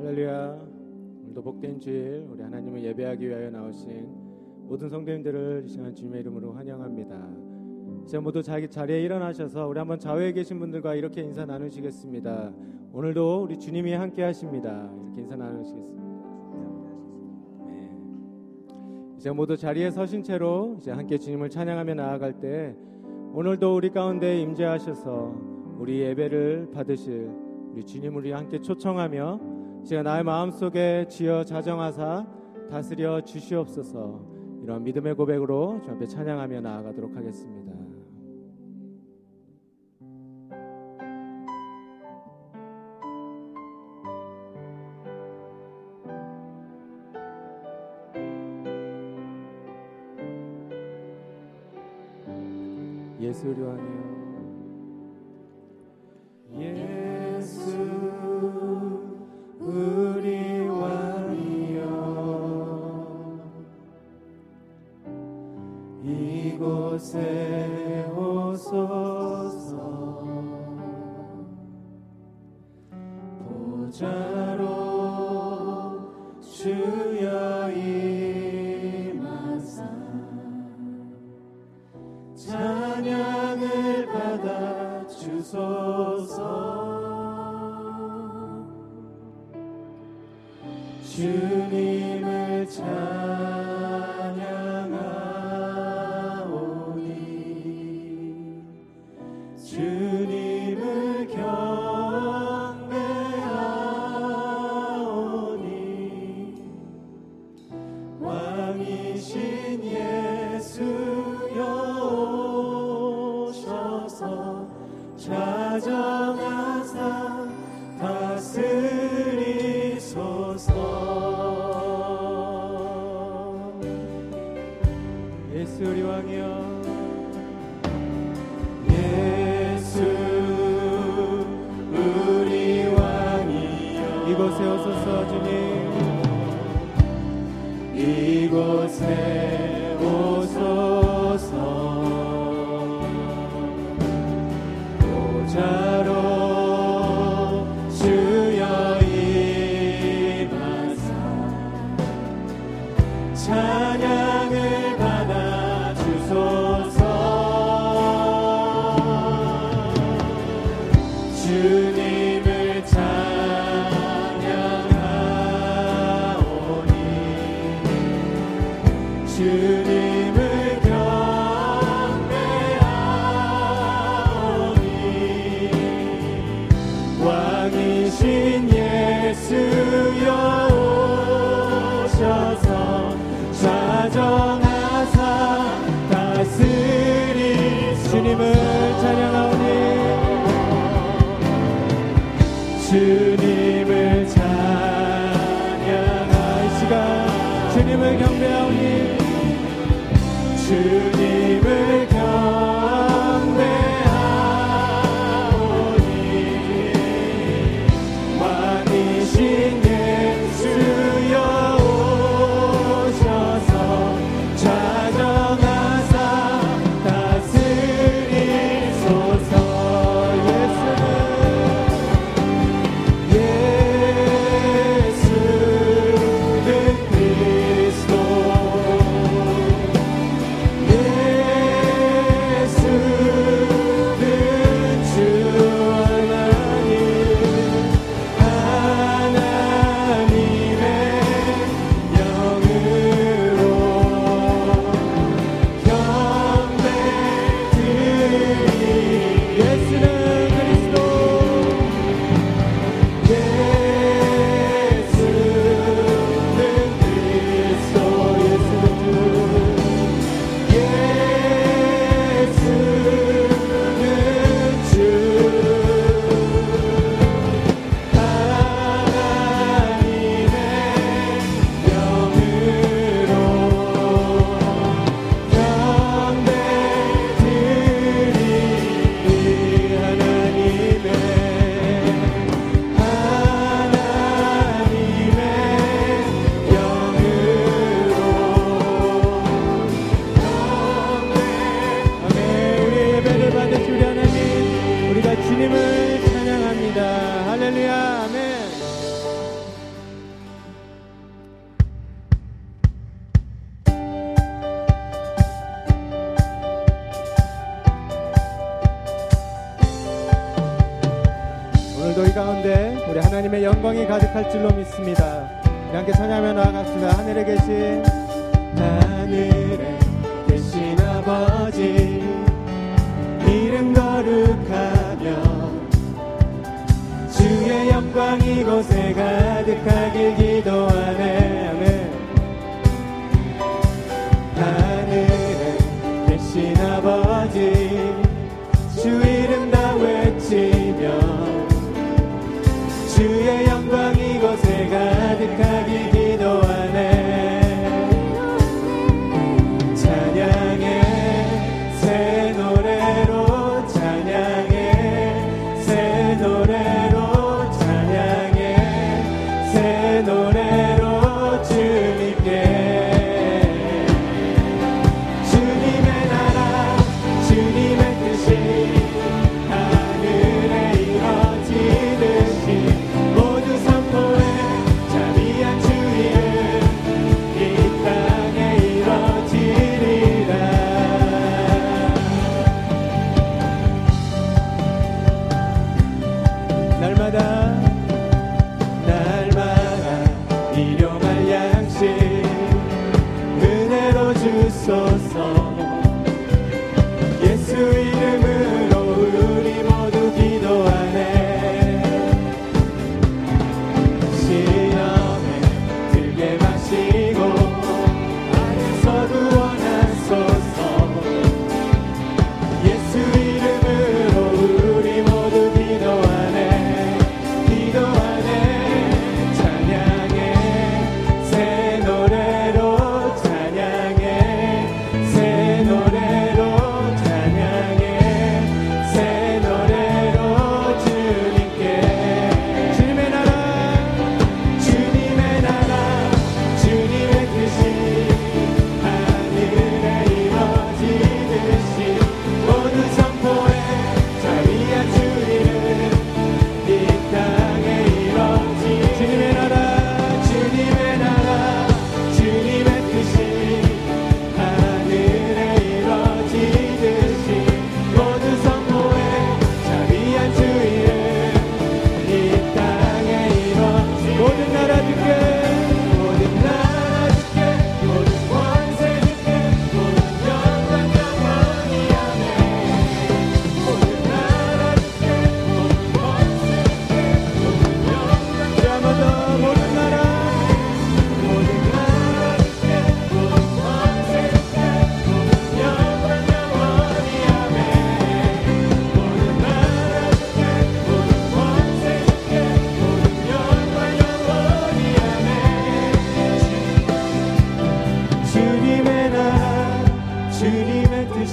할렐루야. 오늘도 복된 주일 우리 하나님을 예배하기 위하여 나오신 모든 성도님들을 이 시간 주님의 이름으로 환영합니다. 이제 모두 자기 자리에 일어나셔서 우리 한번 좌우에 계신 분들과 이렇게 인사 나누시겠습니다. 오늘도 우리 주님이 함께 하십니다. 이렇게 인사 나누시겠습니다. 네. 이제 모두 자리에 서신 채로 이제 함께 주님을 찬양하며 나아갈 때 오늘도 우리 가운데 임재하셔서 우리 예배를 받으실 우리 주님을 우리 함께 초청하며 제가 나의 마음속에 지어 자정하사 다스려 주시옵소서 이런 믿음의 고백으로 주 앞에 찬양하며 나아가도록 하겠습니다. 예수를 왕이 주님을 찬양하오니 주님을 경배하오니 왕이신 예수여 오셔서 좌정하사 이곳에 오소서 주님. 이곳에 오소서. 보자 예수여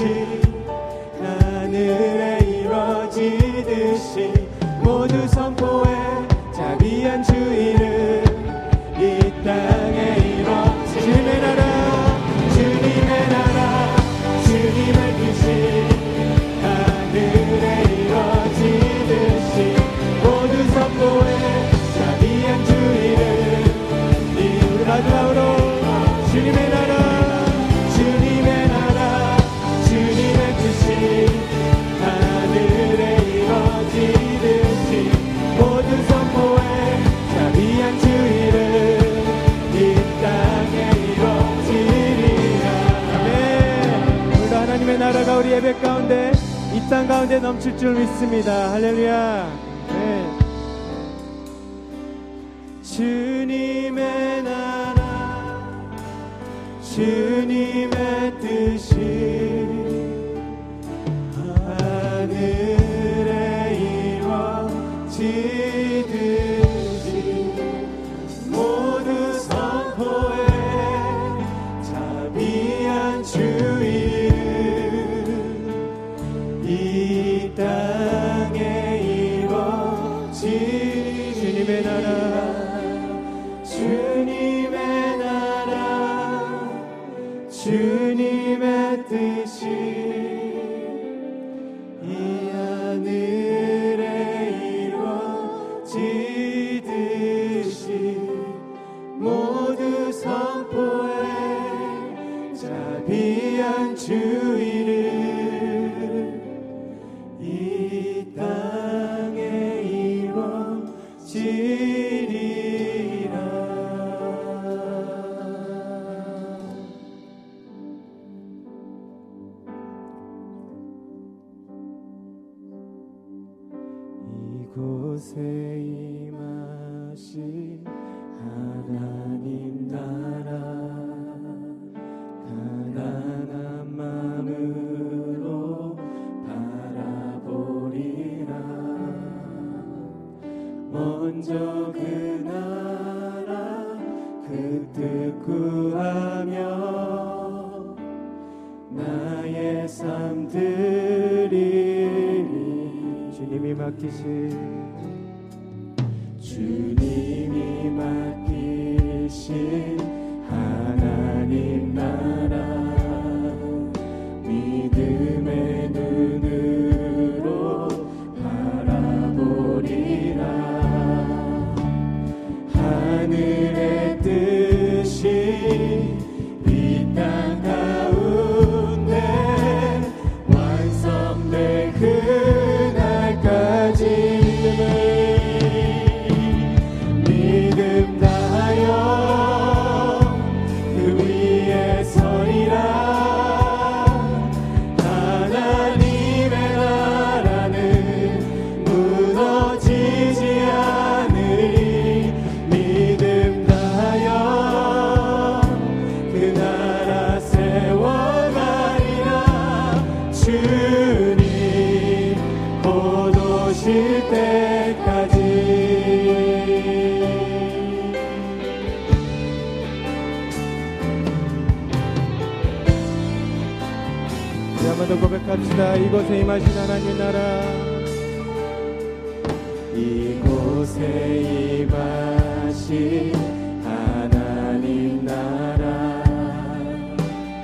see. 줄 믿습니다. 할렐루야. 네. 주님의 나라 주님 Venana. 心。 먼저 그 나라 그 뜻 구하며 나의 삶 드리니 주님이 맡기신 주님이 맡기신 하나님 고백합시다. 이곳에 임하신 하나님 나라. 이곳에 임하신 하나님 나라.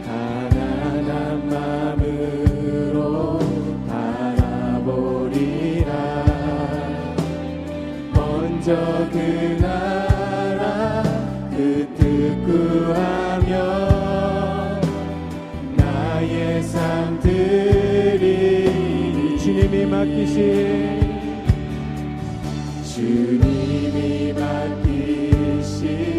가난한 마음으로 바라보리라. 먼저 그나 삶 드리니 주님이 맡기신 주님이 맡기신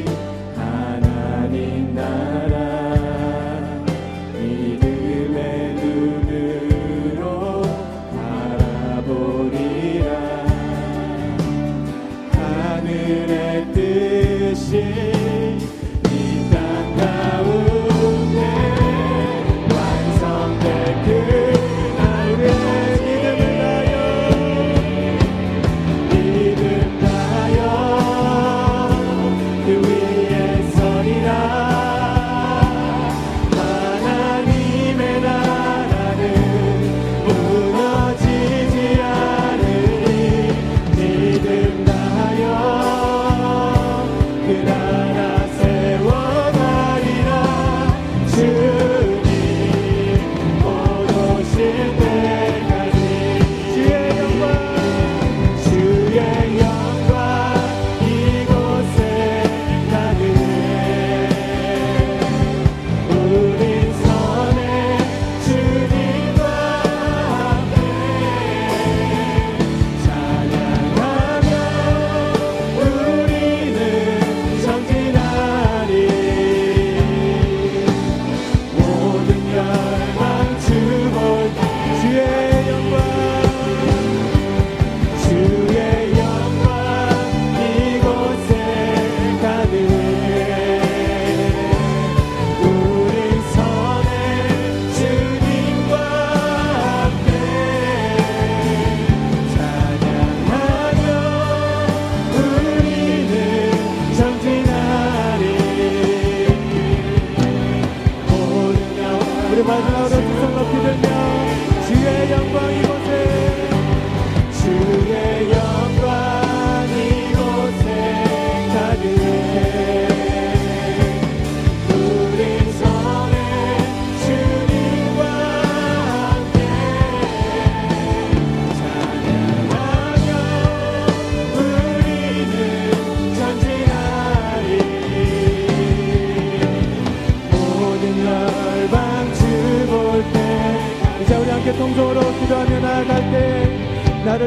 우리 마지막으로 두손 높이 들며 주의 영광 이곳에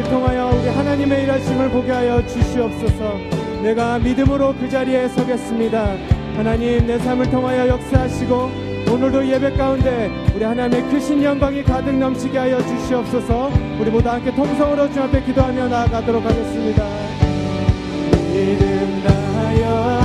나를 통하여 우리 하나님의 일하심을 보게 하여 주시옵소서. 내가 믿음으로 그 자리에 서겠습니다. 하나님 내 삶을 통하여 역사하시고 오늘도 예배 가운데 우리 하나님의 크신 영광이 가득 넘치게 하여 주시옵소서. 우리 모두 함께 통성으로 주 앞에 기도하며 나아가도록 하겠습니다